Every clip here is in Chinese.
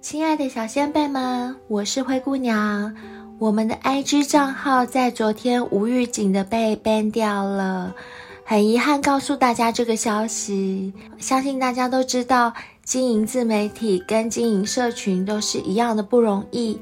亲爱的小先辈们，我是灰姑娘。我们的 IG 账号在昨天无预警的被 ban 掉了，很遗憾告诉大家这个消息。相信大家都知道，经营自媒体跟经营社群都是一样的不容易。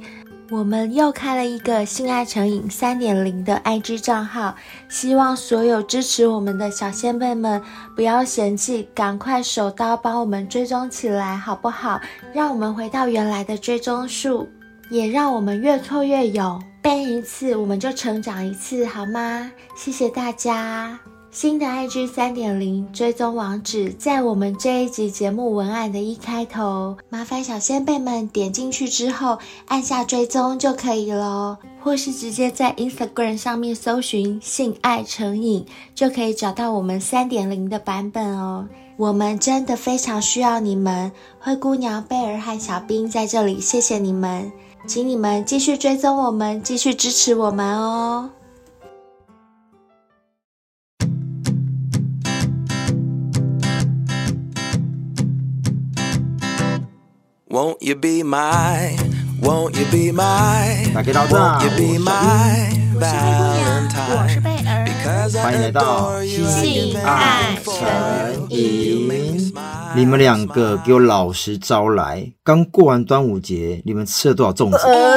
我们又开了一个性爱成瘾三点零的 IG 账号，希望所有支持我们的小仙贝们不要嫌弃，赶快手刀帮我们追踪起来，好不好？让我们回到原来的追踪数，也让我们越挫越勇背一次我们就成长一次，好吗？谢谢大家。新的 IG 三点零追踪网址在我们这一集节目文案的一开头，麻烦小仙贝们点进去之后按下追踪就可以了，或是直接在 Instagram 上面搜寻“性爱成瘾”就可以找到我们三点零的版本哦。我们真的非常需要你们，灰姑娘、贝儿和小兵在这里，谢谢你们，请你们继续追踪我们，继续支持我们哦。Won't you be my, won't you be my, 大家到这，我是姑娘，我是贝儿，欢迎来到性爱成瘾。你们两个给我老实招来！刚过完端午节，你们吃了多少粽子？呃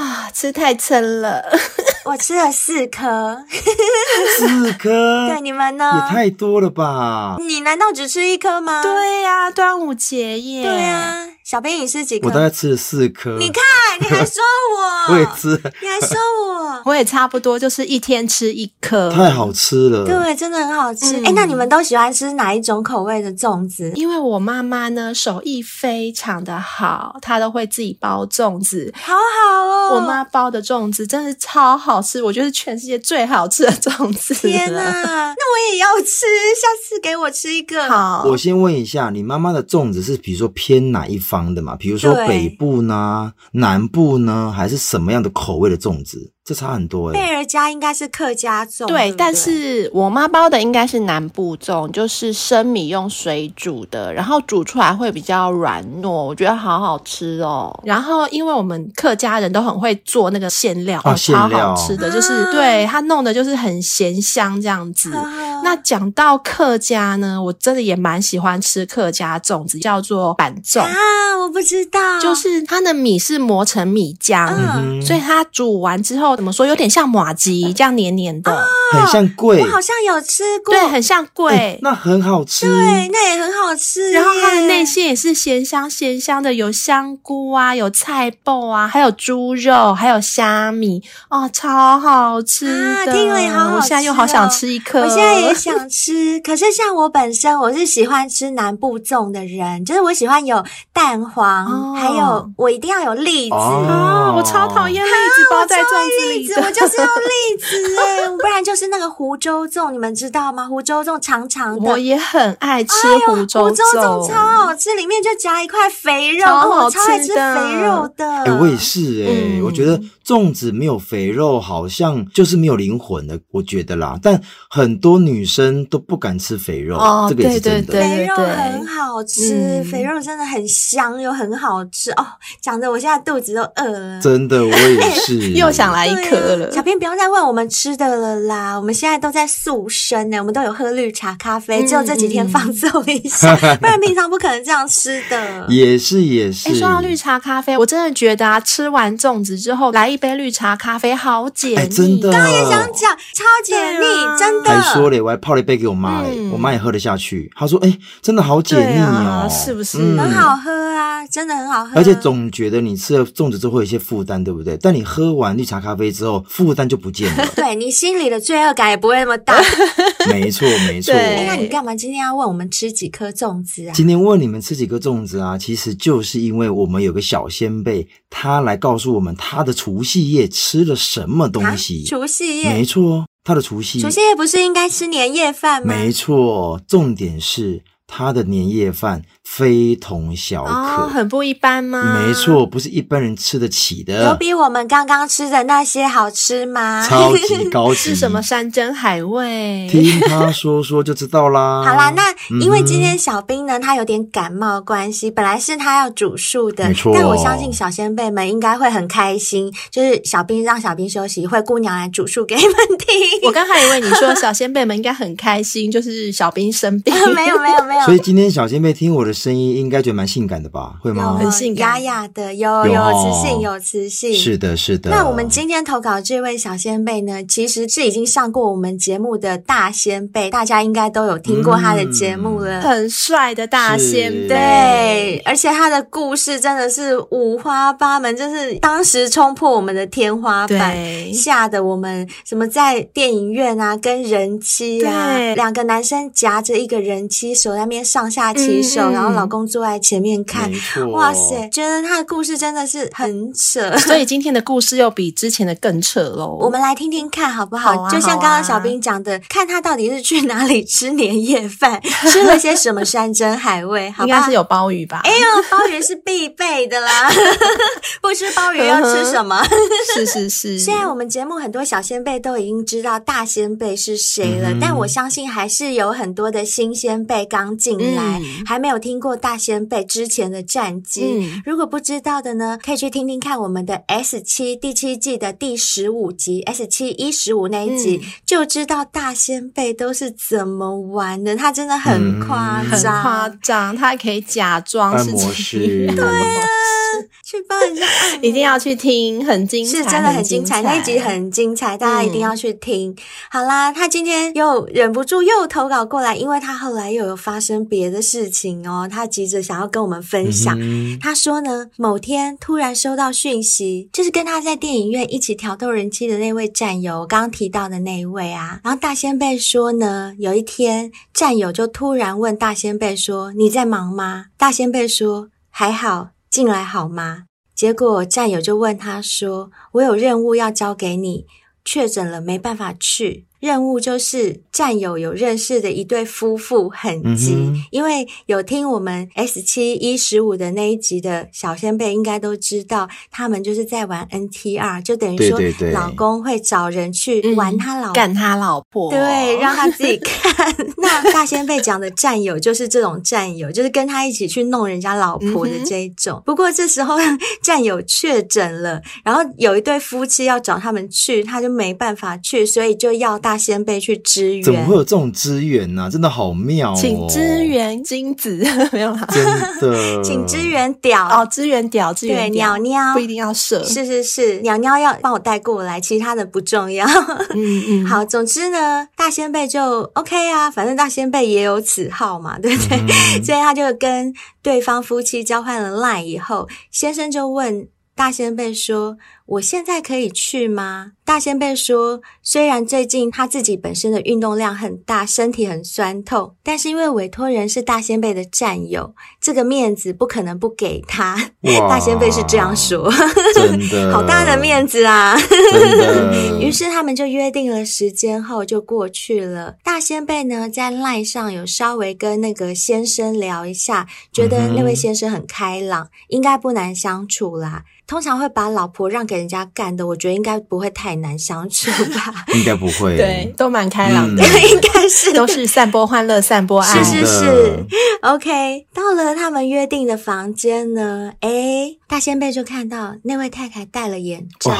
啊，吃太撑了。我吃了四颗，四颗，对，你们呢？也太多了吧？你难道只吃一颗吗？对呀、啊，端午节耶。对呀，小编，你吃几颗？我大概吃了四颗。你看，你还说我？我也吃。你还说我？我也差不多，就是一天吃一颗。太好吃了，对，真的很好吃。哎、嗯，那你们都喜欢吃哪一种口味的粽子？因为我妈妈呢，手艺非常的好，她都会自己包粽子，好好哦。我妈包的粽子真的超好。吃，我觉得是全世界最好吃的粽子。天哪，那我也要吃，下次给我吃一个。好，我先问一下，你妈妈的粽子是比如说偏哪一方的嘛？比如说北部呢、南部呢，还是什么样的口味的粽子？这差很多哎、欸。贝儿家应该是客家粽，对，对对，但是我妈包的应该是南部粽，就是生米用水煮的，然后煮出来会比较软糯，我觉得好好吃哦。然后因为我们客家人都很会做那个馅料，哦，超好吃的，就是、啊、对它弄的就是很咸香这样子。啊、那讲到客家呢，我真的也蛮喜欢吃客家粽子，叫做板粽啊，我不知道，就是它的米是磨成米浆，嗯、所以它煮完之后。怎么说？有点像马吉这样黏黏的，哦、很像桂。我好像有吃过，对，很像桂、欸，那很好吃。对，那也很好吃。然后它的内馅也是咸香咸香的，有香菇啊，有菜脯啊，还有猪肉，还有虾米，哦，超好吃的。啊、听了也好好吃、哦，我现在又好想吃一颗。我现在也想吃，可是像我本身，我是喜欢吃南部粽的人，就是我喜欢有蛋黄，哦、还有我一定要有栗子。哦，我超讨厌栗子包在粽子里。栗子，我就是要栗子哎，不然就是那个湖州粽，你们知道吗？湖州粽长长的，我也很爱吃湖州粽，湖州粽超好吃，里面就夹一块肥肉，超好吃的，我超爱吃肥肉的。哎、欸，我也是哎、欸嗯，我觉得粽子没有肥肉，好像就是没有灵魂的，我觉得啦。但很多女生都不敢吃肥肉，哦、这个也是真的。对对对对，肥肉很好吃、嗯，肥肉真的很香又很好吃哦。讲的我现在肚子都饿了，真的，我也是又想来一。渴了，小编不用再问我们吃的了啦。我们现在都在塑身呢，我们都有喝绿茶咖啡，只有这几天放纵一下，嗯，不然平常不可能这样吃的。也是也是。哎，说到绿茶咖啡，我真的觉得啊，吃完粽子之后来一杯绿茶咖啡好解腻。真的，刚刚也想讲，超解腻，啊，真的。还说嘞，我还泡了一杯给我妈嘞，嗯，我妈也喝得下去。她说：“哎，真的好解腻哦，啊，是不是，嗯？很好喝啊，真的很好喝。而且总觉得你吃了粽子之后会有一些负担，对不对？但你喝完绿茶咖啡之后，负担就不见了，对，你心里的罪恶感也不会那么大。没错，没错。那你干嘛今天要问我们吃几颗粽子啊？今天问你们吃几颗粽子啊？其实就是因为我们有个小先辈，他来告诉我们他的除夕夜吃了什么东西。除夕夜，没错，他的除夕。除夕夜不是应该吃年夜饭吗？没错，重点是。他的年夜饭非同小可，哦，很不一般吗？没错，不是一般人吃得起的。有比我们刚刚吃的那些好吃吗？超级高级，是什么山珍海味？听他说说就知道啦。好啦，那因为今天小兵呢，他有点感冒关系，本来是他要主述的，没错。但我相信小先辈们应该会很开心，就是小兵让小兵休息，灰姑娘来主述给你们听。我刚还以为你说小先辈们应该很开心，就是小兵生病。没有，没有，没有。所以今天小先辈听我的声音，应该觉得蛮性感的吧？会吗？很性感，哑哑的，有有磁性，有磁性。是的，是的。那我们今天投稿这位小仙贝呢，其实是已经上过我们节目的大仙贝，大家应该都有听过他的节目了。嗯、很帅的大仙贝，对，而且他的故事真的是五花八门，就是当时冲破我们的天花板，吓得我们什么在电影院啊，跟人妻啊，两个男生夹着一个人妻，手在那边上下其手，嗯嗯，然后老公坐在前面看，哇塞，觉得他的故事真的是很扯。所以今天的故事又比之前的更扯喽。我们来听听看好不好？好啊，就像刚刚小兵讲的，啊，看他到底是去哪里吃年夜饭，吃了些什么山珍海味？应该是有鲍鱼吧？哎呦，鲍鱼是必备的啦，不吃鲍鱼要吃什么？是是是。现在我们节目很多小先辈都已经知道大先辈是谁了，嗯，但我相信还是有很多的新先辈刚进来，嗯，还没有听过大仙贝之前的战绩。嗯，如果不知道的呢，可以去听听看我们的 S 七第七季的第十五集 S 七一十五那一集，嗯，就知道大仙贝都是怎么玩的。他真的很夸张，嗯，很夸张，他还可以假装是模式，对啊，去帮人家按，一定要去听，很精彩，是真的很精彩，那一集很精彩，大家一定要去听。嗯，好啦，他今天又忍不住又投稿过来，因为他后来又有发生别的事情哦，他急着想要跟我们分享。嗯，他说呢，某天突然收到讯息，就是跟他在电影院一起挑逗人妻的那位战友，刚刚提到的那一位啊。然后大仙贝说呢，有一天战友就突然问大仙贝说：“你在忙吗？”大仙贝说：“还好，进来好吗？”结果战友就问他说：“我有任务要交给你，确诊了没办法去。”任务就是战友有认识的一对夫妇很急，嗯，因为有听我们 S 七一十五的那一集的小先辈应该都知道，他们就是在玩 NTR，就等于说老公会找人去玩他老婆，干他老婆，对，让他自己看。那大先辈讲的战友就是这种战友，就是跟他一起去弄人家老婆的这一种。嗯、不过这时候 战友确诊了，然后有一对夫妻要找他们去，他就没办法去，所以就要大。大仙贝去支援，怎么会有这种支援呢、啊？真的好妙哦！请支援金子。没有啦，真的，请支援屌哦，支援屌，支援鸟。鸟不一定要射，是是是，鸟鸟要帮我带过来，其他的不重要。嗯嗯，好，总之呢，大仙贝就 OK 啊，反正大仙贝也有此号嘛，对不对？嗯、所以他就跟对方夫妻交换了 line 以后，先生就问大仙贝说：“我现在可以去吗？”大仙贝说，虽然最近他自己本身的运动量很大，身体很酸痛，但是因为委托人是大仙贝的战友，这个面子不可能不给他。大仙贝是这样说，好大的面子啊！于是他们就约定了时间后就过去了。大仙贝呢，在 LINE 上有稍微跟那个先生聊一下，觉得那位先生很开朗，嗯、应该不难相处啦。通常会把老婆让给人家干的，我觉得应该不会太难相处吧？应该不会，对，都蛮开朗的，嗯、应该是都是散播欢乐、散播爱。是是是，OK。到了他们约定的房间呢，诶，大仙贝就看到那位太太戴了眼罩，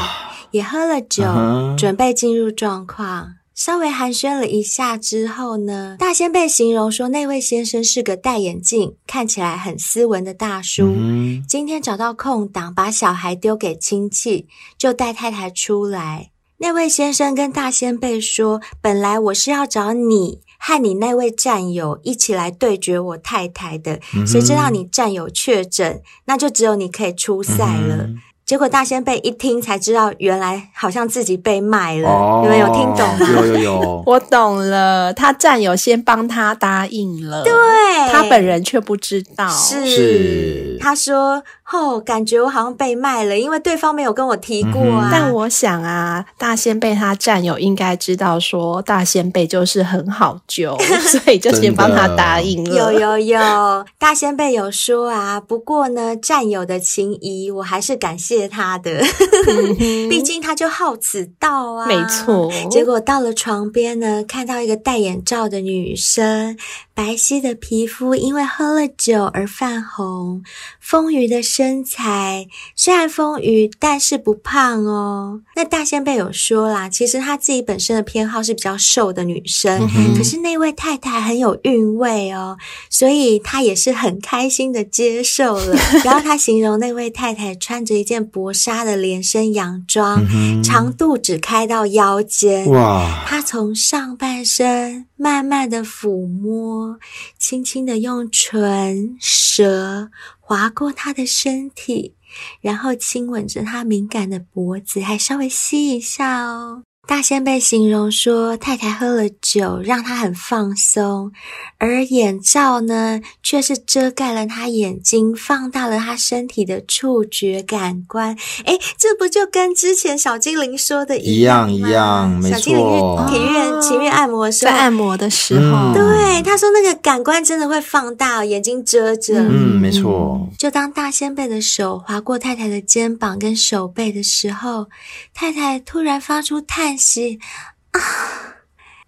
也喝了酒，嗯、准备进入状况。稍微寒暄了一下之后呢，大仙贝形容说，那位先生是个戴眼镜、看起来很斯文的大叔。嗯、今天找到空档，把小孩丢给亲戚，就带太太出来。那位先生跟大仙贝说：“本来我是要找你和你那位战友一起来对决我太太的，嗯、谁知道你战友确诊，那就只有你可以出赛了。嗯”结果大仙贝一听才知道，原来好像自己被卖了。哦、你们有听懂吗？有有有，我懂了。他战友先帮他答应了，对，他本人却不知道。是，是他说哦，感觉我好像被卖了，因为对方没有跟我提过啊。嗯、但我想啊，大仙贝他战友应该知道说大仙贝就是很好救，所以就先帮他答应了。有有有，大仙贝有说啊，不过呢，战友的情谊我还是感谢他的，毕竟他就好此道啊。没错，结果到了床边呢，看到一个戴眼罩的女生。白皙的皮肤因为喝了酒而泛红，丰腴的身材虽然丰腴，但是不胖哦。那大仙贝有说啦，其实他自己本身的偏好是比较瘦的女生，嗯、可是那位太太很有韵味哦，所以他也是很开心的接受了。然后他形容那位太太穿着一件薄纱的连身洋装，嗯、长度只开到腰间。哇！他从上半身慢慢的抚摸。轻轻的用唇舌划过他的身体，然后亲吻着他敏感的脖子，还稍微吸一下哦。大仙贝形容说，太太喝了酒，让他很放松，而眼罩呢，却是遮盖了他眼睛，放大了他身体的触觉感官。诶，这不就跟之前小精灵说的一样一样，一样没错。小精灵去庭院情欲按摩的时候，在按摩的时候，嗯、对他说那个感官真的会放大，眼睛遮着。嗯，没错。就当大仙贝的手划过太太的肩膀跟手背的时候，太太突然发出叹。是啊，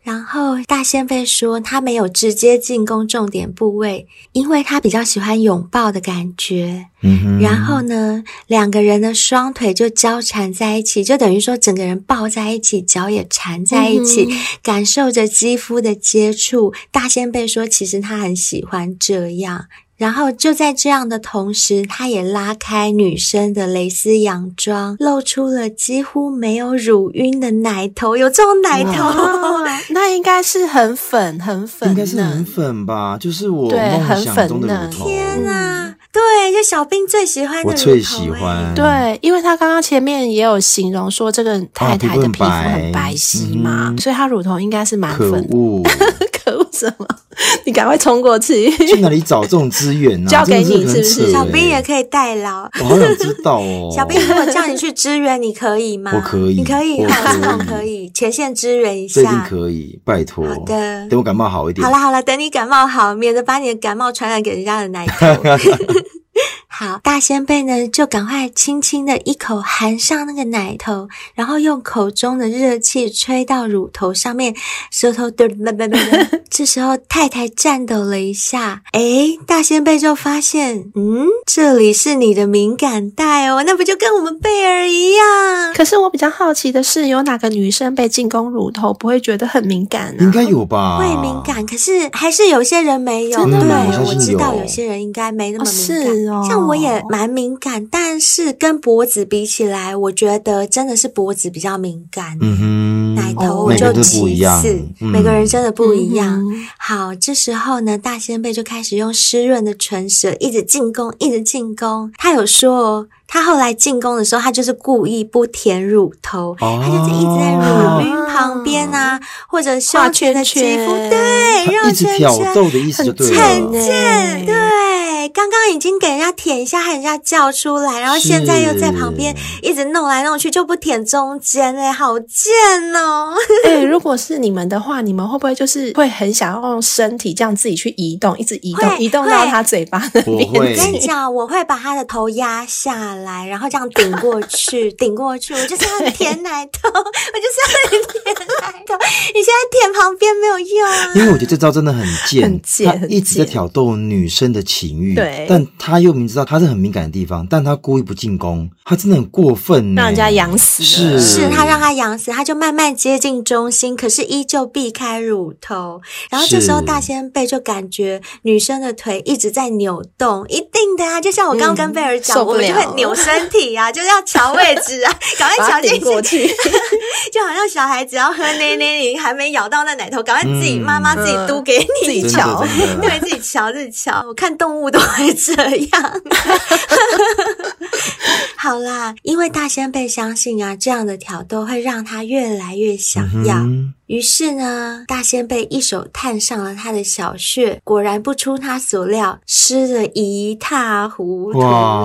然后大仙贝说他没有直接进攻重点部位，因为他比较喜欢拥抱的感觉。嗯，然后呢，两个人的双腿就交缠在一起，就等于说整个人抱在一起，脚也缠在一起，嗯、感受着肌肤的接触。大仙贝说，其实他很喜欢这样。然后就在这样的同时，他也拉开女生的蕾丝洋装，露出了几乎没有乳晕的奶头。有这种奶头 那应该是很粉，很粉，应该是很粉吧？就是我梦想中的乳头。天哪！对，就小兵最喜欢的乳头，我最喜欢。对，因为他刚刚前面也有形容说这个太太的皮肤很白皙嘛，嗯、所以她乳头应该是蛮粉。可恶！可恶什么？你赶快冲过去！去哪里找这种资源呢？交给你是不是？小兵也可以代劳。我好想知道哦。小兵，如果叫你去支援，你可以吗？我可以，你可以，哈，这种可以前线支援一下。这一定可以，拜托。好的，等我感冒好一点。好了好了，等你感冒好，免得把你的感冒传染给人家的奶头。好，大仙贝呢，就赶快轻轻的一口含上那个奶头，然后用口中的热气吹到乳头上面，舌头嘚嘚嘚嘚。这时候太太颤抖了一下，诶，大仙贝就发现，嗯，这里是你的敏感带哦，那不就跟我们贝儿一样？可是我比较好奇的是，有哪个女生被进攻乳头不会觉得很敏感呢？应该有吧？会敏感，可是还是有些人没有。真的吗？对，我知道有些人应该没那么敏感。哦是哦。像我也蛮敏感，但是跟脖子比起来，我觉得真的是脖子比较敏感。嗯哼，奶头我就其次，每个人真的不一样。嗯、好，这时候呢，大仙贝就开始用湿润的唇舌一直进攻，一直进攻。他有说。他后来进攻的时候，他就是故意不舔乳头，哦、他就是一直在乳晕旁边啊，或者胸前的肌肤，对，绕圈圈，挑逗的意思就对了，很贱，对，刚刚已经给人家舔一下，害人家叫出来，然后现在又在旁边一直弄来弄去，就不舔中间，哎，好贱哦！哎，如果是你们的话，你们会不会就是会很想要用身体这样自己去移动，一直移动，移动到他嘴巴那边？我跟你讲，我会把他的头压下来。来，然后这样顶过去，顶过去，我就是要舔奶头，我就是要舔奶头。你现在舔旁边没有用啊，因为我觉得这招真的很贱，很贱，他一直在挑逗女生的情欲。对，但他又明知道他是很敏感的地方，但他故意不进攻，他真的很过分，让人家痒死。是，是他让他痒死，他就慢慢接近中心，可是依旧避开乳头。然后这时候大仙贝就感觉女生的腿一直在扭动，一定的啊，就像我刚刚跟贝尔讲，我们就会扭。身体啊，就是要调位置啊，赶快调进过去，就好像小孩子要喝奶奶，你还没咬到那奶头，赶快自己妈妈自己嘟给你，自己瞧，对，自己瞧自己瞧。我看动物都会这样。好，好啦，因为大仙贝相信啊，这样的挑逗会让他越来越想要。嗯于是呢，大仙贝一手探上了他的小穴，果然不出他所料，湿的一塌糊涂。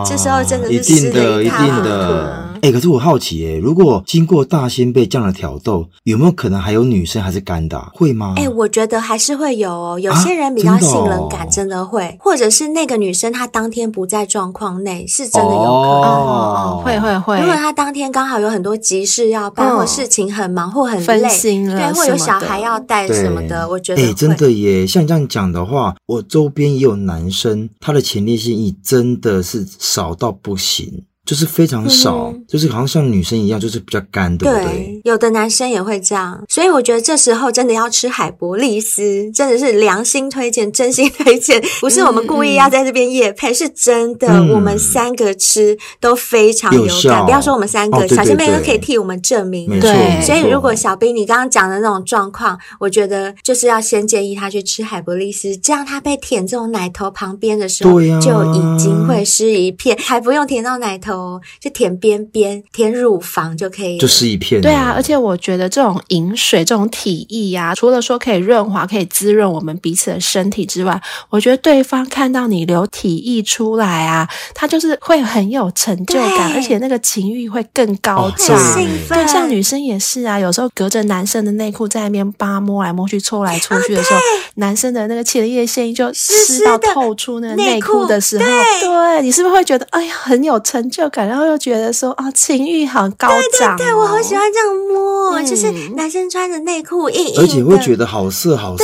这时候真的是湿的，一塌糊涂。哎、欸，可是我好奇、欸，诶如果经过大仙贝这样的挑逗，有没有可能还有女生还是干的、啊？会吗？哎、欸，我觉得还是会有哦。有些人比较性冷感，真的会，啊真的哦、或者是那个女生她当天不在状况内，是真的有可能。哦，会会会。如果她当天刚好有很多急事要办，嗯、或事情很忙，或很累，分心了，对，或有小孩要带什么的，我觉得。哎、欸，真的耶，像这样讲的话，我周边也有男生，他的前列腺液真的是少到不行。就是非常少，嗯、就是好像像女生一样，就是比较干，对不对？对，有的男生也会这样，所以我觉得这时候真的要吃海博利斯，真的是良心推荐，真心推荐，不是我们故意要在这边夜配，嗯、是真的，嗯、我们三个吃都非常有感。有不要说我们三个，哦、小仙妹都可以替我们证明。对，所以如果小兵你刚刚讲的那种状况，我觉得就是要先建议他去吃海博利斯，这样他被舔这种奶头旁边的时候，对啊、就已经会湿一片，还不用舔到奶头。就舔边边，舔乳房就可以，就是一片。对啊，而且我觉得这种饮水、这种体液呀、啊，除了说可以润滑、可以滋润我们彼此的身体之外，我觉得对方看到你流体液出来啊，他就是会很有成就感，而且那个情欲会更高涨。哦、兴奋。对，像女生也是啊，有时候隔着男生的内裤在那边扒摸来摸去、搓来搓去的时候，哦、男生的那个前列腺就湿到透出那个内裤的时候，对，对你是不是会觉得哎呀很有成就感，然后？又觉得说啊，情欲好高涨、哦，对对对，我好喜欢这样摸，嗯、就是男生穿着内裤硬硬的，而且会觉得好色好色，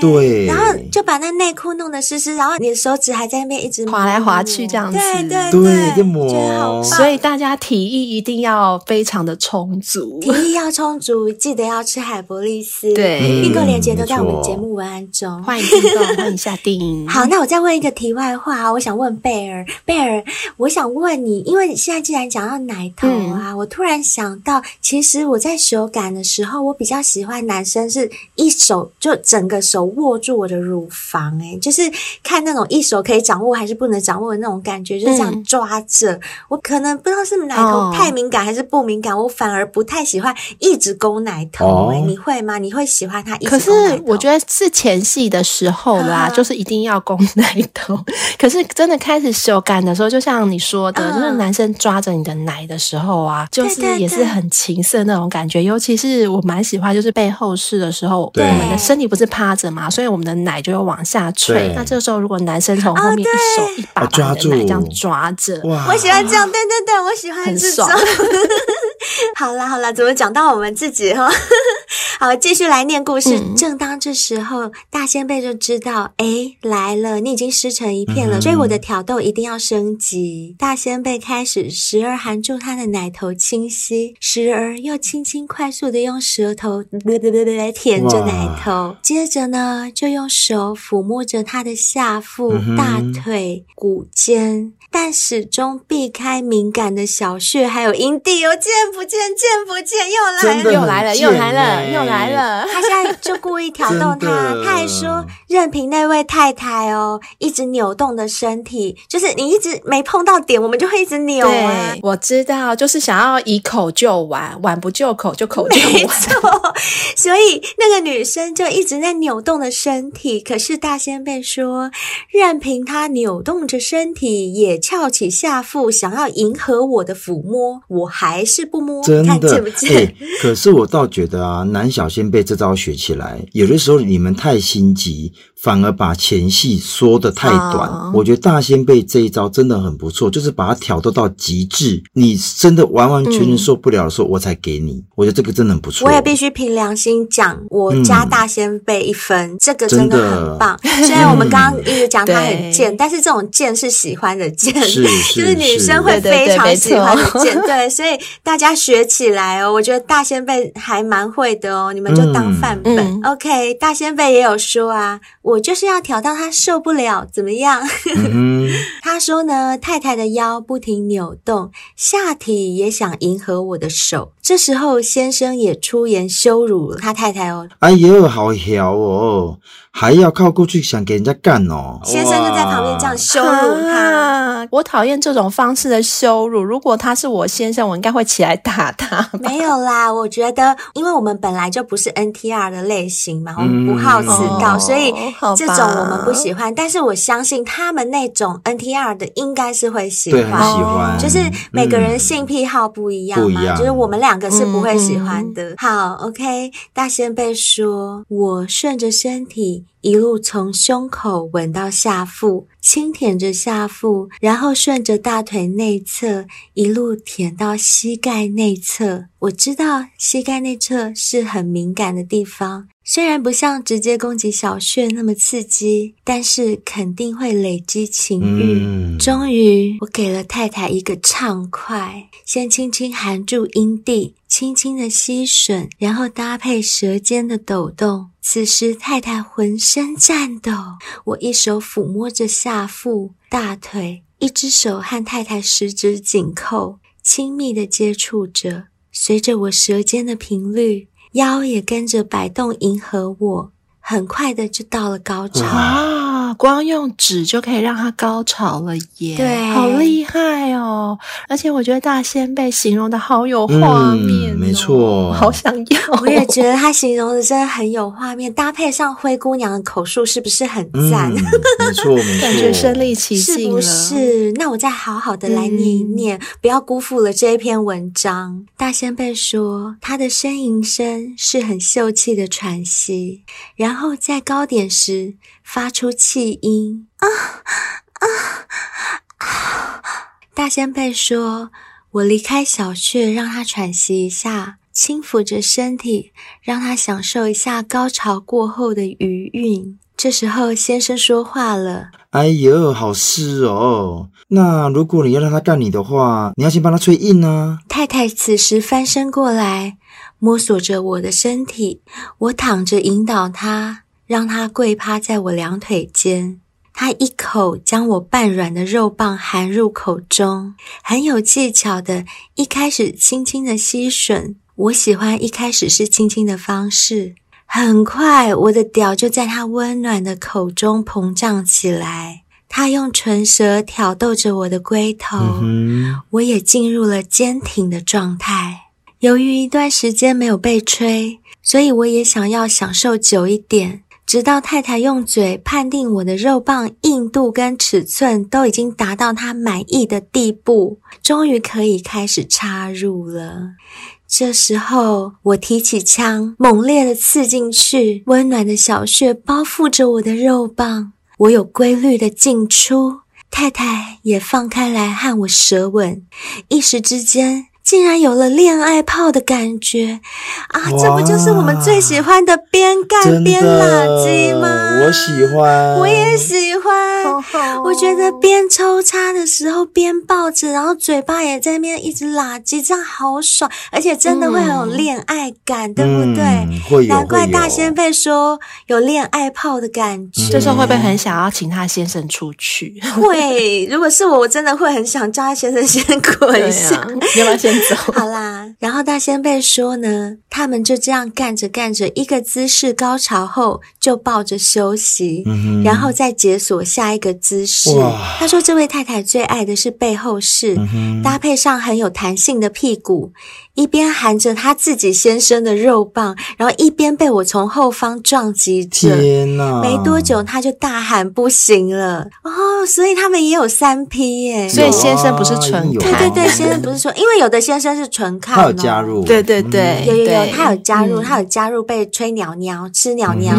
对，对。然后就把那内裤弄得湿湿，然后你的手指还在那边一直滑来滑去这样子，对对对，就摸，所以大家体力一定要非常的充足，体力要充足，记得要吃海博利斯，对，订购链接都在我们节目文案中，欢迎订购，欢迎下订。好，那我再问一个题外话，我想问贝尔，贝尔，我想问你，因为。现在既然讲到奶头啊，嗯、我突然想到，其实我在手感的时候，我比较喜欢男生是一手就整个手握住我的乳房，欸，诶就是看那种一手可以掌握还是不能掌握的那种感觉，就是这样抓着。嗯、我可能不知道是奶头太敏感还是不敏感，哦、我反而不太喜欢一直勾奶头，欸。诶、哦、你会吗？你会喜欢他一直？可是我觉得是前戏的时候啦，啊、就是一定要勾奶头。可是真的开始手感的时候，就像你说的，啊、就是男生。抓着你的奶的时候啊，就是也是很情色那种感觉，尤其是我蛮喜欢，就是背后式的时候，对我们的身体不是趴着嘛，所以我们的奶就会往下垂。那这个时候，如果男生从后面一手一把把你的奶这样抓着，哇我喜欢这样，对对对，我喜欢这种。很 爽好啦好啦，怎么讲到我们自己哈？好，继续来念故事。嗯、正当这时候，大仙贝就知道，哎来了，你已经湿成一片了，嗯、所以我的挑逗一定要升级。大仙贝开始时而含住他的奶头清吸，时而又轻轻快速的用舌头来舔着奶头，接着呢，就用手抚摸着他的下腹、嗯、大腿、骨尖，但始终避开敏感的小穴还有阴蒂，哦见不见，见不见，又来了，又来了，又来了，又来了。他现在就故意挑动他，的他还说任凭那位太太哦，一直扭动的身体，就是你一直没碰到点，我们就会一直扭啊。我知道，就是想要以口就碗，碗不就口，就口就完。没错，所以那个女生就一直在扭动的身体。可是大仙贝说，任凭她扭动着身体，也翘起下腹，想要迎合我的抚摸，我还是不摸。真的，看见不见？欸，可是我倒觉得啊，男小。小仙贝这招学起来，有的时候你们太心急，反而把前戏缩得太短。Oh. 我觉得大仙贝这一招真的很不错，就是把它挑逗到极致。你真的完完全全受不了的时候，嗯、我才给你。我觉得这个真的很不错。我也必须凭良心讲，我加大仙贝一分，嗯、这个真的很棒。虽然我们刚刚一直讲他很贱，但是这种贱是喜欢的贱，是是 就是女生会非常喜欢的贱。对，所以大家学起来哦。我觉得大仙贝还蛮会的哦。你们就当范本、，OK。大仙贝也有说啊，我就是要挑到他受不了，怎么样？嗯、他说呢，太太的腰不停扭动，下体也想迎合我的手。这时候先生也出言羞辱了他太太哦。哎呦，好屌哦！还要靠过去想给人家干哦，先生就在旁边这样羞辱他。啊、我讨厌这种方式的羞辱。如果他是我先生，我应该会起来打他。没有啦，我觉得，因为我们本来就不是 NTR 的类型嘛，我们不好迟到，嗯、所以这种我们不喜欢。但是我相信他们那种 NTR 的应该是会喜欢，对，很喜欢。就是每个人性癖好不一样嘛，嗯、就是我们两个是不会喜欢的。嗯、好，OK，大仙贝说，我顺着身体。一路从胸口吻到下腹，轻舔着下腹，然后顺着大腿内侧一路舔到膝盖内侧。我知道膝盖内侧是很敏感的地方，虽然不像直接攻击小穴那么刺激，但是肯定会累积情欲。嗯、终于，我给了太太一个畅快，先轻轻含住阴蒂。轻轻的吸吮，然后搭配舌尖的抖动。此时太太浑身颤抖，我一手抚摸着下腹、大腿，一只手和太太十指紧扣，亲密的接触着。随着我舌尖的频率，腰也跟着摆动，迎合我。很快的就到了高潮啊。光用纸就可以让它高潮了耶！对，好厉害哦！而且我觉得大仙被形容的好有画面，哦，嗯，没错，好想要。我也觉得他形容的真的很有画面，搭配上灰姑娘的口述，是不是很赞？嗯，没错，没错，感觉身临其境了，是不是？那我再好好的来念一念，嗯，不要辜负了这一篇文章。大仙贝说，他的呻吟声是很秀气的喘息，然后在高点时。发出气音啊啊啊！大仙贝说：“我离开小穴，让他喘息一下，轻抚着身体，让他享受一下高潮过后的余韵。”这时候，先生说话了：“哎呦，好湿哦！那如果你要让他干你的话，你要先帮他吹硬呢。”太太此时翻身过来，摸索着我的身体，我躺着引导他。让他跪趴在我两腿间，他一口将我半软的肉棒含入口中，很有技巧的，一开始轻轻的吸吮。我喜欢一开始是轻轻的方式，很快我的屌就在他温暖的口中膨胀起来。他用唇舌挑逗着我的龟头，嗯、我也进入了坚挺的状态。由于一段时间没有被吹，所以我也想要享受久一点。直到太太用嘴判定我的肉棒硬度跟尺寸都已经达到她满意的地步，终于可以开始插入了。这时候，我提起枪，猛烈的刺进去，温暖的小穴包覆着我的肉棒，我有规律的进出，太太也放开来和我舌吻，一时之间。竟然有了恋爱炮的感觉啊！这不就是我们最喜欢的边干边拉机吗？我喜欢，我也喜欢。Oh, 我觉得边抽插的时候边抱着，然后嘴巴也在那边一直拉机，这样好爽，而且真的会很有恋爱感，嗯、对不对？嗯、会有，难怪大仙贝说有恋爱炮的感觉。这时候会不会很想要请他先生出去？会，如果是我，我真的会很想叫他先生先滚一下。要不要先？好啦然后大仙贝说呢，他们就这样干着干着，一个姿势高潮后就抱着休息，嗯、然后再解锁下一个姿势。他说这位太太最爱的是背后式，嗯、搭配上很有弹性的屁股。一边含着他自己先生的肉棒，然后一边被我从后方撞击着。天哪！没多久他就大喊不行了哦，所以他们也有三 P 耶。所以先生不是纯看，对对对，先生不是说，因为有的先生是纯看，他有加入，对对对，有有有，他有加入，他有加入被吹鸟鸟吃鸟鸟。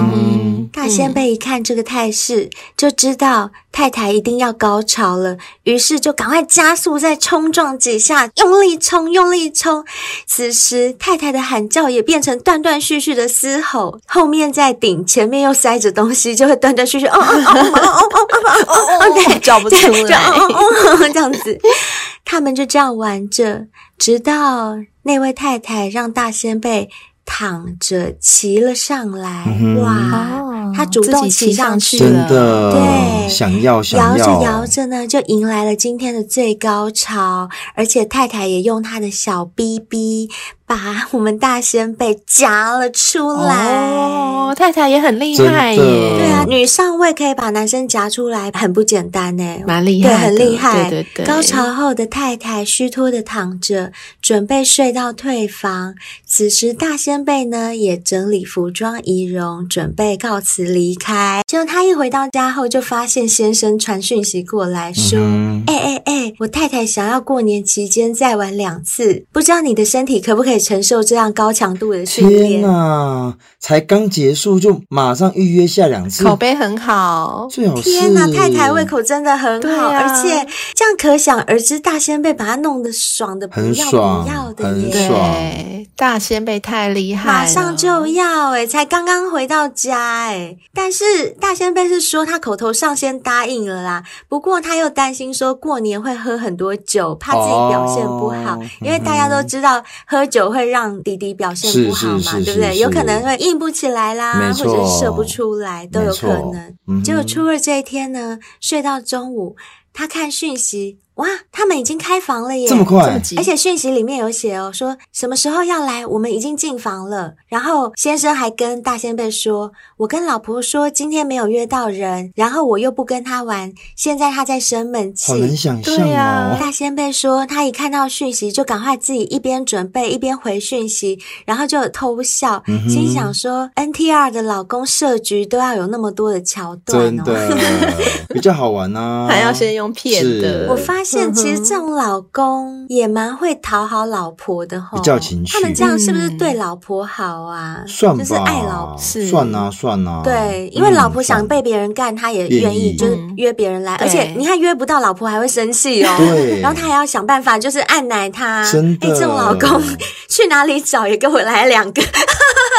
大仙贝一看这个态势，就知道太太一定要高潮了，于是就赶快加速再冲撞几下，用力冲，用力冲。此时，太太的喊叫也变成断断续续的嘶吼，后面在顶，前面又塞着东西，就会断断续续。哦哦哦哦哦哦哦哦，对，叫不出来，哦哦，这样子，他们就这样玩着，直到那位太太让大仙贝躺着骑了上来，哇！他主动骑上去了，对，想要想要，摇着摇着呢，就迎来了今天的最高潮，而且太太也用她的小逼逼。把 我们大仙贝夹了出来。哦，太太也很厉害耶。对啊，女上位可以把男生夹出来，很不简单呢。蛮厉害，对，很厉害。对对对。高潮后的太太虚脱的躺着，准备睡到退房。此时大仙贝呢，也整理服装仪容，准备告辞离开。结果他一回到家后，就发现先生传讯息过来说：“哎哎哎，我太太想要过年期间再玩两次，不知道你的身体可不可以承受这样高强度的训练？”天哪，才刚结束就马上预约下两次，口碑很好。最好天哪，太太胃口真的很好，啊、而且这样可想而知，大仙贝把他弄得爽的不要不要的耶，很爽。对，大仙贝太厉害了，马上就要哎，才刚刚回到家哎，但是大仙贝是说他口头上先答应了啦，不过他又担心说过年会喝很多酒，怕自己表现不好，哦、因为大家都知道喝酒会让弟弟表现不好嘛，对不对？有可能会硬不起来啦，或者射不出来都有可能。嗯、结果初二这一天呢，睡到中午，他看讯息。哇，他们已经开房了耶！这么快，这么急！而且讯息里面有写哦，说什么时候要来，我们已经进房了。然后先生还跟大仙贝说：“我跟老婆说今天没有约到人，然后我又不跟他玩，现在他在生闷气。”好能想象哦。对啊，大仙贝说他一看到讯息就赶快自己一边准备一边回讯息，然后就偷笑，嗯、心想说：“NTR 的老公设局都要有那么多的桥段哦，真的 比较好玩啊，还要先用骗的。”我发。发现其实这种老公也蛮会讨好老婆的吼，比较情绪。他们这样是不是对老婆好啊？算吧，就是爱老婆，算啊算啊。对，因为老婆想被别人干，他也愿意，就是约别人来。而且你看约不到，老婆还会生气哦。对，然后他还要想办法，就是按奶他。真的，哎，这种老公 去哪里找？也给我来两个。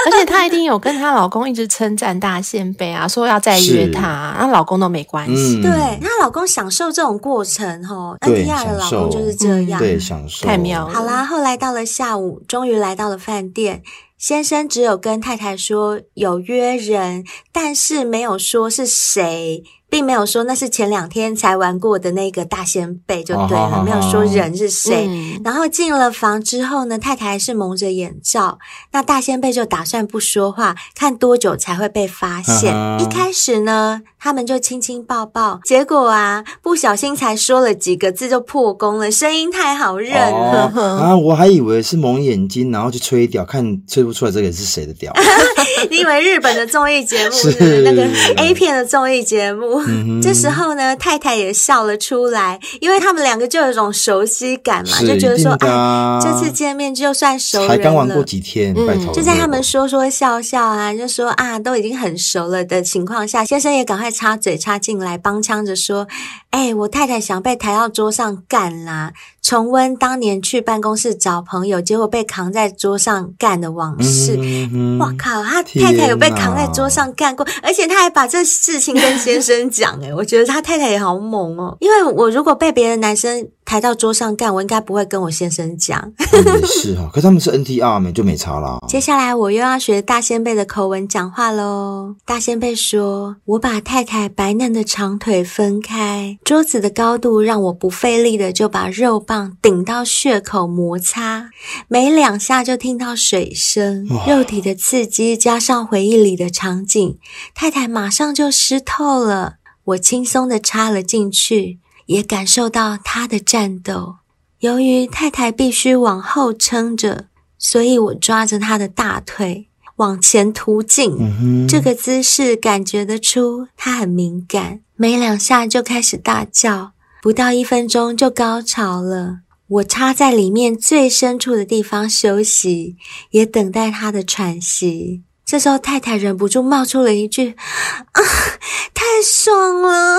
而且她一定有跟她老公一直称赞大仙贝啊，说要再约她，然后老公都没关系。对，她老公享受这种过程吼。NTR 的老公就是这样，对，享受太妙了。好啦，后来到了下午，终于来到了饭店。先生只有跟太太说有约人，但是没有说是谁。并没有说那是前两天才玩过的那个大仙贝就对了，没有说人是谁。嗯、然后进了房之后呢，太太还是蒙着眼罩，那大仙贝就打算不说话，看多久才会被发现。啊、一开始呢，他们就亲亲抱抱，结果啊，不小心才说了几个字就破功了，声音太好认了。哦、啊，我还以为是蒙眼睛，然后去吹屌，看吹不出来这个是谁的屌。你以为日本的综艺节目，是那个 A 片的综艺节目？嗯、这时候呢，太太也笑了出来，因为他们两个就有一种熟悉感嘛，就觉得说，哎，这次见面就算熟人了。才刚玩过几天，嗯，就在他们说说笑笑啊，就说啊，都已经很熟了的情况下，先生也赶快插嘴插进来帮腔着说，哎，我太太想被抬到桌上干啦。重温当年去办公室找朋友，结果被扛在桌上干的往事。嗯、哇靠，他太太有被扛在桌上干过，而且他还把这事情跟先生讲。诶我觉得他太太也好猛哦。因为我如果被别的男生抬到桌上干，我应该不会跟我先生讲。嗯、也是啊，可他们是 NTR 没就没差啦。接下来我又要学大仙贝的口吻讲话喽。大仙贝说：“我把太太白嫩的长腿分开，桌子的高度让我不费力的就把肉棒。”顶到血口摩擦，没两下就听到水声，肉体的刺激加上回忆里的场景，太太马上就湿透了。我轻松地插了进去，也感受到他的战斗。由于太太必须往后撑着，所以我抓着她的大腿往前突进。这个姿势感觉得出她很敏感，没两下就开始大叫。不到一分钟就高潮了，我插在里面最深处的地方休息，也等待他的喘息。这时候太太忍不住冒出了一句：“啊，太爽了！”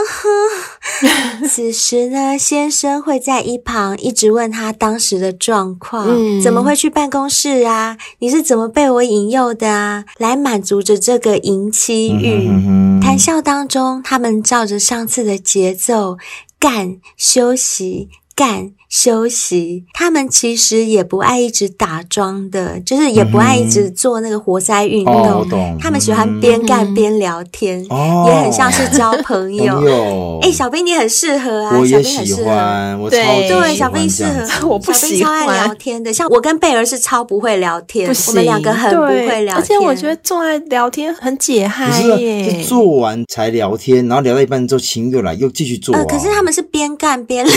此时呢，先生会在一旁一直问他当时的状况，嗯、怎么会去办公室啊？你是怎么被我引诱的啊？来满足着这个淫妻欲。嗯、哼哼谈笑当中，他们照着上次的节奏。干休息，干休息。他们其实也不爱一直打桩的，就是也不爱一直做那个活塞运动。哦，他们喜欢边干边聊天，哦，也很像是交 朋友。哎，小兵你很适合啊，我也喜欢，我超对对，小兵适合，我不喜欢。超爱聊天的，像我跟贝儿是超不会聊天，我们两个很不会聊天。而且我觉得坐在聊天很解嗨耶，是做完才聊天，然后聊到一半之后，情又来，又继续做。呃，可是他们是边干边聊，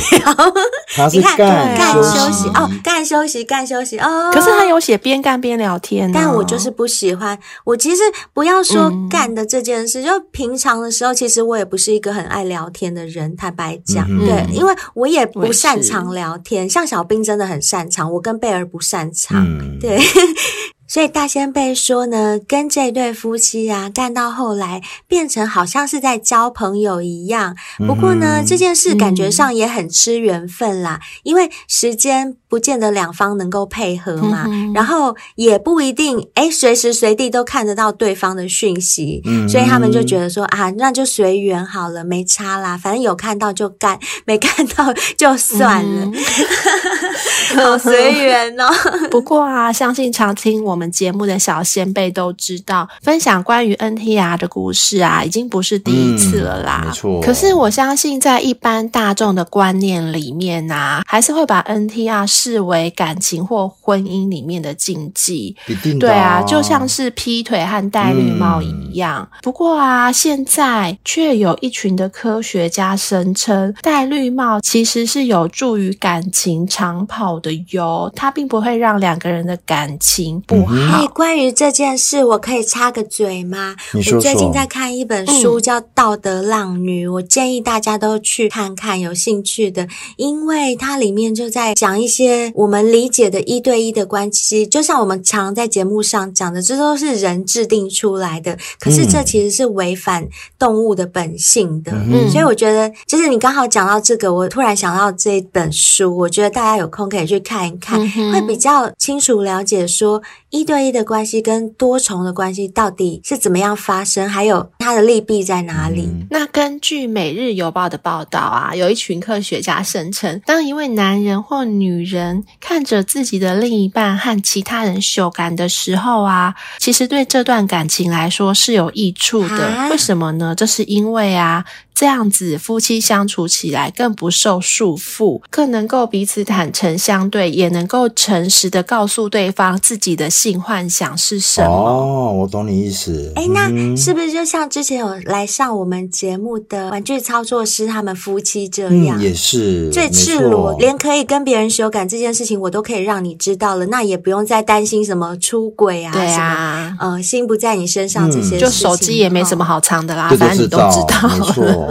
他是干干休息哦，干休息干休息哦。可是他有写边干边聊天，但我就是不喜欢。我其实不要说干的这件事，就平常的时候，其实我也不是一个很爱聊天的人，坦白讲，对，因为我也不擅长聊天。像小兵真的很擅长，我跟贝儿不擅长，对。所以大仙贝说呢，跟这对夫妻啊干到后来，变成好像是在交朋友一样。不过呢，嗯、这件事感觉上也很吃缘分啦，嗯、因为时间不见得两方能够配合嘛，嗯、然后也不一定哎随时随地都看得到对方的讯息，嗯、所以他们就觉得说啊，那就随缘好了，没差啦，反正有看到就干，没看到就算了，嗯、好随缘哦。不过啊，相信常听我。们节目的小先辈都知道，分享关于 NTR 的故事啊，已经不是第一次了啦。嗯、没错。可是我相信，在一般大众的观念里面啊，还是会把 NTR 视为感情或婚姻里面的禁忌。一定的。对啊，就像是劈腿和戴绿帽一样。嗯、不过啊，现在却有一群的科学家声称，戴绿帽其实是有助于感情长跑的哟，它并不会让两个人的感情不。哎，关于这件事，我可以插个嘴吗？你说说。我最近在看一本书，叫《道德浪女》，嗯，我建议大家都去看看，有兴趣的，因为它里面就在讲一些我们理解的一对一的关系，就像我们常在节目上讲的，这都是人制定出来的，可是这其实是违反动物的本性的。嗯，所以我觉得，就是你刚好讲到这个，我突然想到这本书，我觉得大家有空可以去看一看，嗯、会比较清楚了解说。一对一的关系跟多重的关系到底是怎么样发生？还有它的利弊在哪里？嗯、那根据《每日邮报》的报道啊，有一群科学家声称，当一位男人或女人看着自己的另一半和其他人秀感的时候啊，其实对这段感情来说是有益处的。啊、为什么呢？这是因为啊。这样子，夫妻相处起来更不受束缚，更能够彼此坦诚相对，也能够诚实的告诉对方自己的性幻想是什么。哦，我懂你意思。诶，那是不是就像之前有来上我们节目的玩具操作师他们夫妻这样？嗯，也是最赤裸，连可以跟别人修改这件事情，我都可以让你知道了，那也不用再担心什么出轨啊，对啊，呃，心不在你身上这些事情，就手机也没什么好藏的啦，反正你都知道，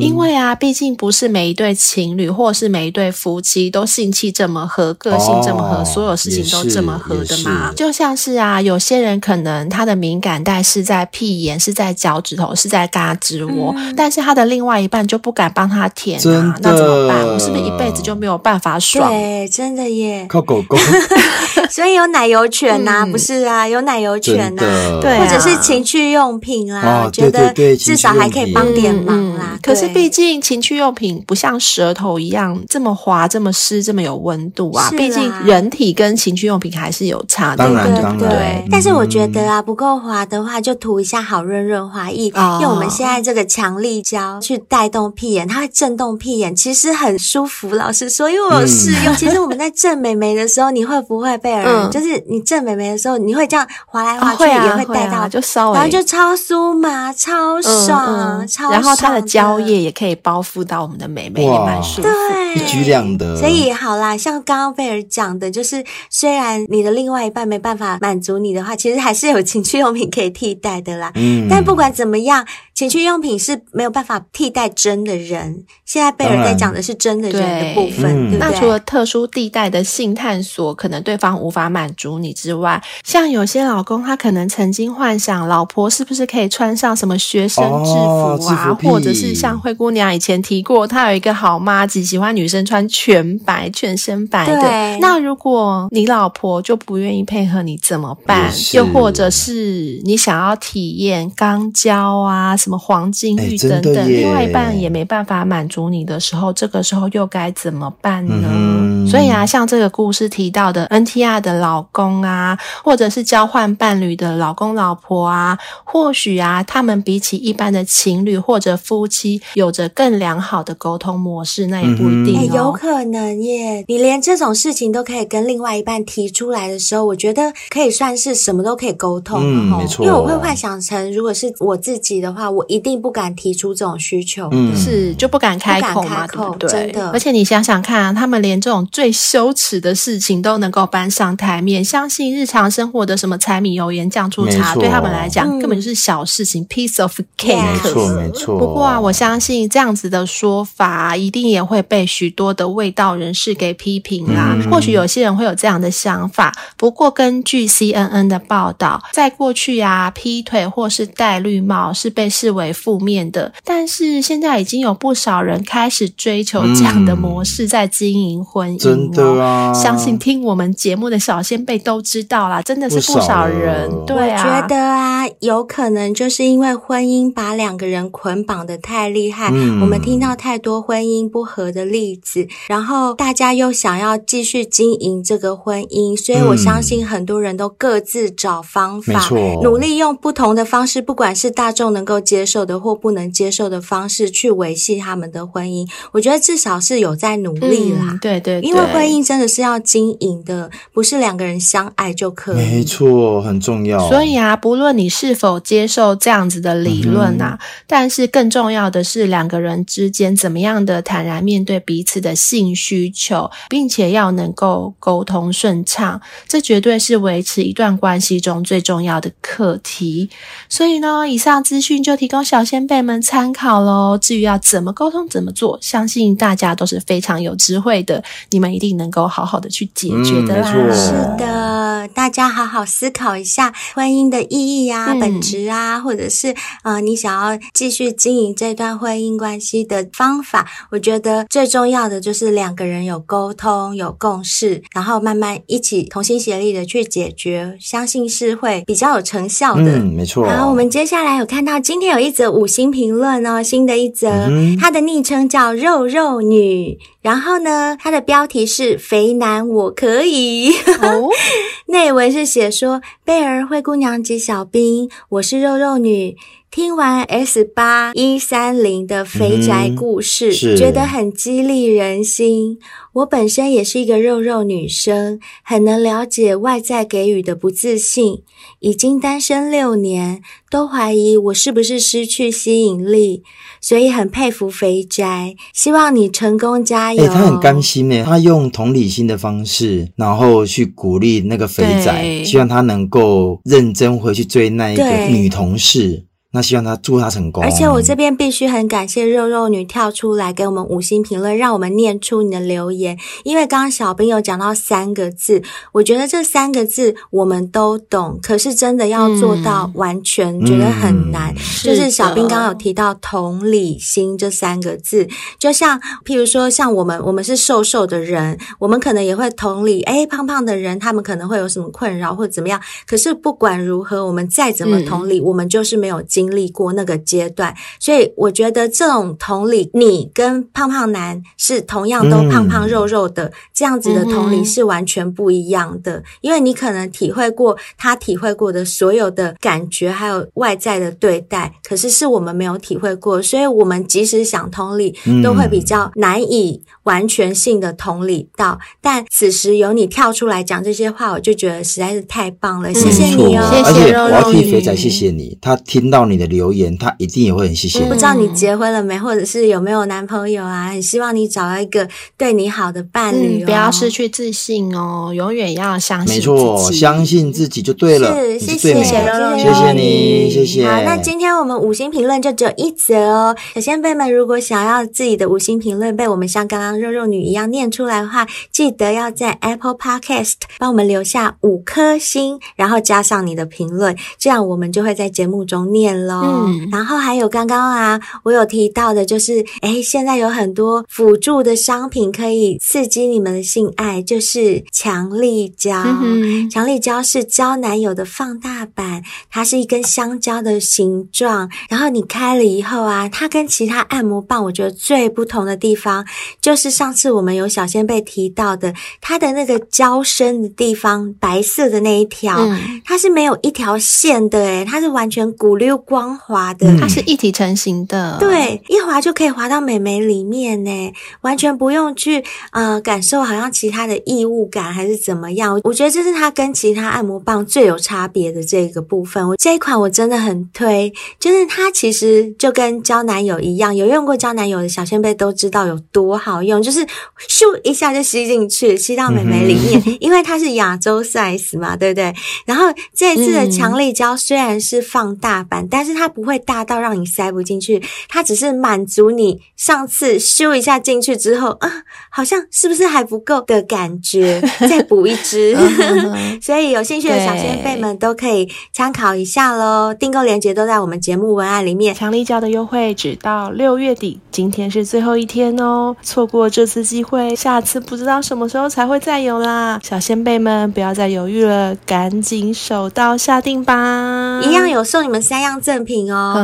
因为啊，毕竟不是每一对情侣，或是每一对夫妻都性气这么合，个性这么合，哦、所有事情都这么合的嘛。就像是啊，有些人可能他的敏感带是在屁眼，是在脚趾头，是在胳肢窝，嗯、但是他的另外一半就不敢帮他舔啊，那怎么办？我是不是一辈子就没有办法爽？对，真的耶，靠狗狗。所以有奶油犬呐、啊，嗯、不是啊，有奶油犬呐、啊，对，或者是情趣用品啦、啊，觉得至少还可以帮点忙啦。可是毕竟情趣用品不像舌头一样这么滑、这么湿、这么有温度啊。毕竟人体跟情趣用品还是有差的，当然，当然。对，但是我觉得啊，不够滑的话，就涂一下好润润滑液，哦、用我们现在这个强力胶去带动屁眼，它会震动屁眼，其实很舒服。老实说，因为我有试用，嗯、其实我们在震美眉的时候，你会不会被人？嗯、就是你震美眉的时候，你会这样滑来滑去，也会带到，就稍微，然后就超酥麻、超爽、嗯嗯、超爽。然后它的蕉叶也可以包覆到我们的美眉，也蛮舒服。对，一举两得。所以好啦，像刚刚贝尔讲的，就是虽然你的另外一半没办法满足你的话，其实还是有情趣用品可以替代的啦。嗯，但不管怎么样。情趣用品是没有办法替代真的人。现在贝尔在讲的是真的人的部分，对，嗯、对对，那除了特殊地带的性探索，可能对方无法满足你之外，像有些老公他可能曾经幻想老婆是不是可以穿上什么学生制服啊，哦、或者是像灰姑娘以前提过，她有一个好妈子喜欢女生穿全白、全身白的。对那如果你老婆就不愿意配合你怎么办？又或者是你想要体验肛交啊？什么黄金玉等等，另外一半也没办法满足你的时候，这个时候又该怎么办呢？嗯、所以啊，像这个故事提到的 NTR 的老公啊，或者是交换伴侣的老公老婆啊，或许啊，他们比起一般的情侣或者夫妻，有着更良好的沟通模式，那也不一定哦。欸、有可能耶，你连这种事情都可以跟另外一半提出来的时候，我觉得可以算是什么都可以沟通。嗯，没错。因为我会幻想成，如果是我自己的话，我一定不敢提出这种需求，嗯，是就不敢开口嘛，对不对？真的。而且你想想看啊，他们连这种最羞耻的事情都能够搬上台面，相信日常生活的什么柴米油盐酱醋茶，对他们来讲根本就是小事情，嗯，piece of cake。没错，没错。不过啊，我相信这样子的说法，一定也会被许多的味道人士给批评啦。嗯，或许有些人会有这样的想法，不过根据 CNN 的报道，在过去啊，劈腿或是戴绿帽是被视为负面的，但是现在已经有不少人开始追求这样的模式，在经营婚姻。哦。真的啊，相信听我们节目的小仙辈都知道啦，真的是不少人。对啊，我觉得啊，有可能就是因为婚姻把两个人捆绑的太厉害，嗯，我们听到太多婚姻不和的例子，然后大家又想要继续经营这个婚姻，所以我相信很多人都各自找方法，嗯，努力用不同的方式，不管是大众能够接受的或不能接受的方式去维系他们的婚姻。我觉得至少是有在努力啦，嗯，对，对对，因为婚姻真的是要经营的，不是两个人相爱就可以。没错，很重要。所以啊，不论你是否接受这样子的理论啊，嗯，但是更重要的是两个人之间怎么样的坦然面对彼此的性需求，并且要能够沟通顺畅，这绝对是维持一段关系中最重要的课题。所以呢，以上资讯就提供小先辈们参考喽。至于要怎么沟通、怎么做，相信大家都是非常有智慧的，你们一定能够好好的去解决的啦。嗯，是的，大家好好思考一下婚姻的意义啊、嗯、本质啊，或者是呃，你想要继续经营这段婚姻关系的方法。我觉得最重要的就是两个人有沟通、有共识，然后慢慢一起同心协力的去解决，相信是会比较有成效的。嗯，没错。好，我们接下来有看到今天有一则五星评论哦，新的一则，嗯、它的昵称叫肉肉女，然后呢，它的标题是“肥男我可以”，哦，内文是写说：“贝儿、灰姑娘及小兵，我是肉肉女。”听完 S 八一三零的肥宅故事，嗯，觉得很激励人心。我本身也是一个肉肉女生，很能了解外在给予的不自信。已经单身六年，都怀疑我是不是失去吸引力，所以很佩服肥宅。希望你成功加油。欸，他很甘心呢，他用同理心的方式，然后去鼓励那个肥仔，希望他能够认真回去追那一个女同事。那希望他祝他成功。而且我这边必须很感谢肉肉女跳出来给我们五星评论，让我们念出你的留言。因为刚刚小兵有讲到三个字，我觉得这三个字我们都懂，可是真的要做到完全，嗯、觉得很难。嗯、就是小兵刚刚有提到同理心这三个字，就像譬如说，像我们我们是瘦瘦的人，我们可能也会同理，哎，胖胖的人他们可能会有什么困扰或怎么样。可是不管如何，我们再怎么同理，嗯、我们就是没有经。经历过那个阶段，所以我觉得这种同理，你跟胖胖男是同样都胖胖肉肉的，嗯、这样子的同理是完全不一样的。嗯、因为你可能体会过他体会过的所有的感觉，还有外在的对待，可是是我们没有体会过，所以我们即使想同理，都会比较难以完全性的同理到。但此时有你跳出来讲这些话，我就觉得实在是太棒了，谢谢你哦，谢谢肉肉。我要替肥仔谢谢你，他听到你。你的留言，他一定也会很谢谢你。不知道你结婚了没，或者是有没有男朋友啊？很希望你找到一个对你好的伴侣，哦，嗯，不要失去自信哦，永远要相信自己。没错，相信自己就对了。是，谢谢，谢谢你，谢谢。好，那今天我们五星评论就只有一则哦。小仙贝们，如果想要自己的五星评论被我们像刚刚肉肉女一样念出来的话，记得要在 Apple Podcast 帮我们留下五颗星，然后加上你的评论，这样我们就会在节目中念。喽。嗯，然后还有刚刚啊，我有提到的，就是哎，现在有很多辅助的商品可以刺激你们的性爱，就是强力胶。嗯、强力胶是胶男友的放大版，它是一根香蕉的形状，然后你开了以后啊，它跟其他按摩棒，我觉得最不同的地方，就是上次我们有小仙贝提到的，它的那个胶身的地方，白色的那一条，嗯、它是没有一条线的，诶，它是完全鼓溜光滑的，它是一体成型的，对，一滑就可以滑到美眉里面呢，完全不用去呃感受好像其他的异物感还是怎么样，我觉得这是它跟其他按摩棒最有差别的这个部分。我这一款我真的很推，就是它其实就跟胶男友一样，有用过胶男友的小仙贝都知道有多好用，就是咻一下就吸进去，吸到美眉里面，嗯、因为它是亚洲 size 嘛，对不对？然后这一次的强力胶虽然是放大版，嗯、但是它不会大到让你塞不进去，它只是满足你上次修一下进去之后啊，好像是不是还不够的感觉，再补一支。所以有兴趣的小仙贝们都可以参考一下喽，订购链接都在我们节目文案里面。强力胶的优惠只到六月底，今天是最后一天哦，错过这次机会，下次不知道什么时候才会再有啦。小仙贝们不要再犹豫了，赶紧手到下定吧！一样有送你们三样赠品哦，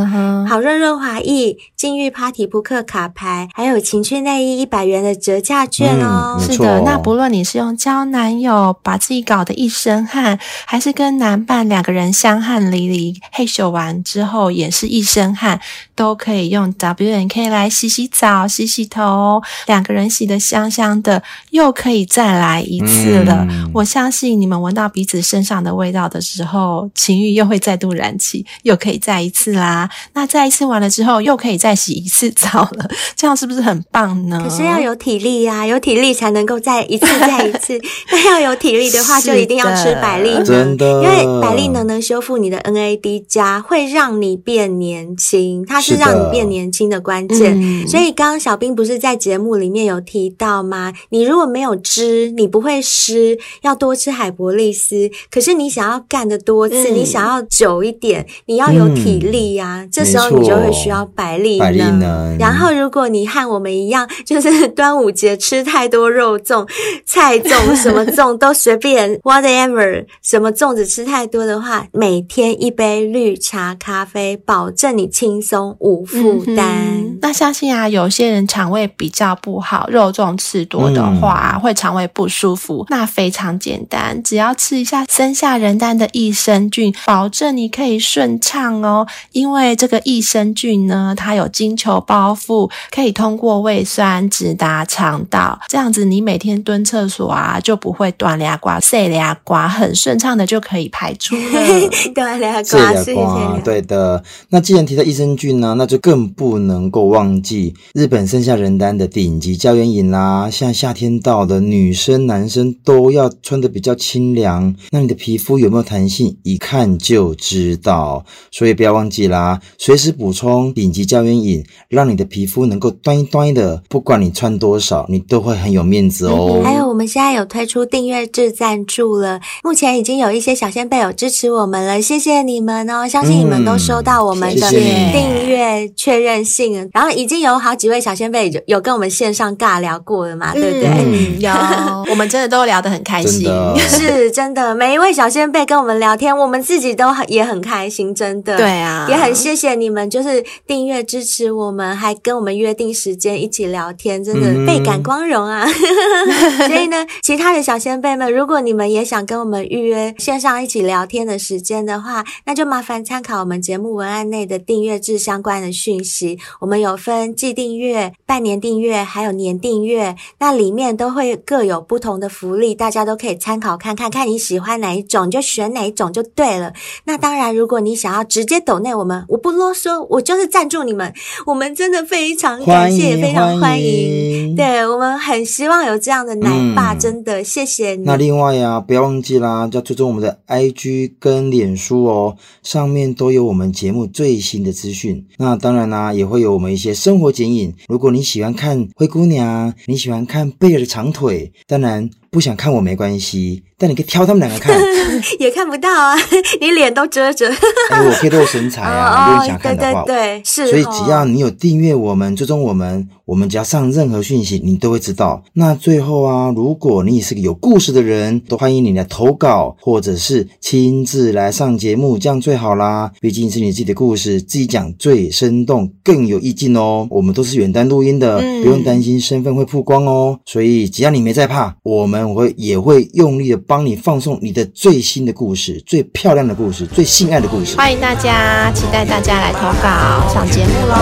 好润润滑液、禁欲 Party 扑克卡牌，还有情趣内衣一百元的折价券哦。嗯、是的，那不论你是用交男友把自己搞得一身汗，还是跟男伴两个人香汗淋漓，嘿咻完之后也是一身汗，都可以用 W N K 来洗洗澡、洗洗头，两个人洗得香香的，又可以再来一次了。嗯、我相信你们闻到彼此身上的味道的时候，情欲又会再度燃起，又可以再一次啦。那再一次完了之后，又可以再洗一次澡了，这样是不是很棒呢？可是要有体力呀、啊，有体力才能够再一次再一次。那要有体力的话，就一定要吃百利能，真的，因为百利能能修复你的 NAD 加，会让你变年轻，它是让你变年轻的关键。嗯、所以刚刚小兵不是在节目里面有提到吗？你如果没有汁，你不会湿，要多吃海博利斯。可是你想要干的多次，嗯、你想要久一点，你要有体力呀、啊。嗯、这时候你就会需要百利能。百利能。然后如果你和我们一样，就是端午节吃太多肉粽、菜粽，什么粽都随便，whatever，什么粽子吃太多的话，每天一杯绿茶咖啡，保证你轻松无负担。嗯、那相信啊，有些人肠胃比较不好，肉粽吃多的话、嗯、会肠胃不舒服。那非常简单，只要吃一下生下人丹的益生菌，保证你可以顺畅哦。因为这个益生菌呢，它有金球包覆，可以通过胃酸直达肠道，这样子你每天蹲厕所啊就不会断牙刮、塞牙刮，很顺畅的就可以排出了。断牙刮。对的。那既然提到益生菌呢，那就更不能够忘记日本剩下仁丹的顶级胶原饮啦。像夏天到了，女生男生都要穿的比较清凉。那你的皮肤有没有弹性，一看就知道。所以不要忘记啦，随时补充顶级胶原饮，让你的皮肤能够端一端的。不管你穿多少，你都会很有面子哦。还有，我们现在有推出订阅制赞助了，目前已经有一些小仙贝有支持我们了，谢谢你们哦！相信你们都收到我们的订阅确认信，嗯、谢谢然后已经有好几位小仙贝有有跟我们线上尬聊过了嘛，嗯、对不对？嗯、有，我们真的都聊得很开心，真是真的。每一位小仙贝跟我们聊天，我们自己都很也很开心，真的。对啊，也很谢谢你们，就是订阅支持我们，还跟我们约定时间一起聊天，真的倍感光荣啊！嗯、所以呢，其他的小仙贝们，如果你们也想跟我们预约线上一起聊天的时间的话，那就麻烦参考我们节目文案内的订阅制相关的讯息。我们有分季订阅、半年订阅，还有年订阅，那里面都会各有不同的福利，大家都可以参考看看，看你喜欢哪一种，你就选哪一种就对了。那当然，如果你想要直接抖内我们，我不啰嗦，我就是赞助你们，我们真的非常感谢，也非常欢迎。对，我们很希望有这样的奶爸，嗯、真的谢谢你。那另外呀、啊，不要忘记啦，要追踪我们的 IG 跟脸书哦，上面都有我们节目最新的资讯。那当然啦，也会有我们一些生活剪影。如果你喜欢看灰姑娘，你喜欢看贝尔的长腿，当然。不想看我没关系，但你可以挑他们两个看，也看不到啊，你脸都遮着。哎，我可以露身材啊，如果你想看的话，对对对，是。所以只要你有订阅我们，追踪我们，我们只要上任何讯息，你都会知道。那最后啊，如果你也是个有故事的人，都欢迎你来投稿，或者是亲自来上节目，这样最好啦。毕竟是你自己的故事，自己讲最生动，更有意境哦。我们都是远端录音的，嗯、不用担心身份会曝光哦。所以只要你没在怕，我们会也会用力的帮你放送你的最新的故事、最漂亮的故事、最性爱的故事。欢迎大家，期待大家来投稿上节目喽。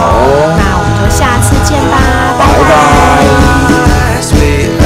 那我们就下次见吧，拜拜。拜拜。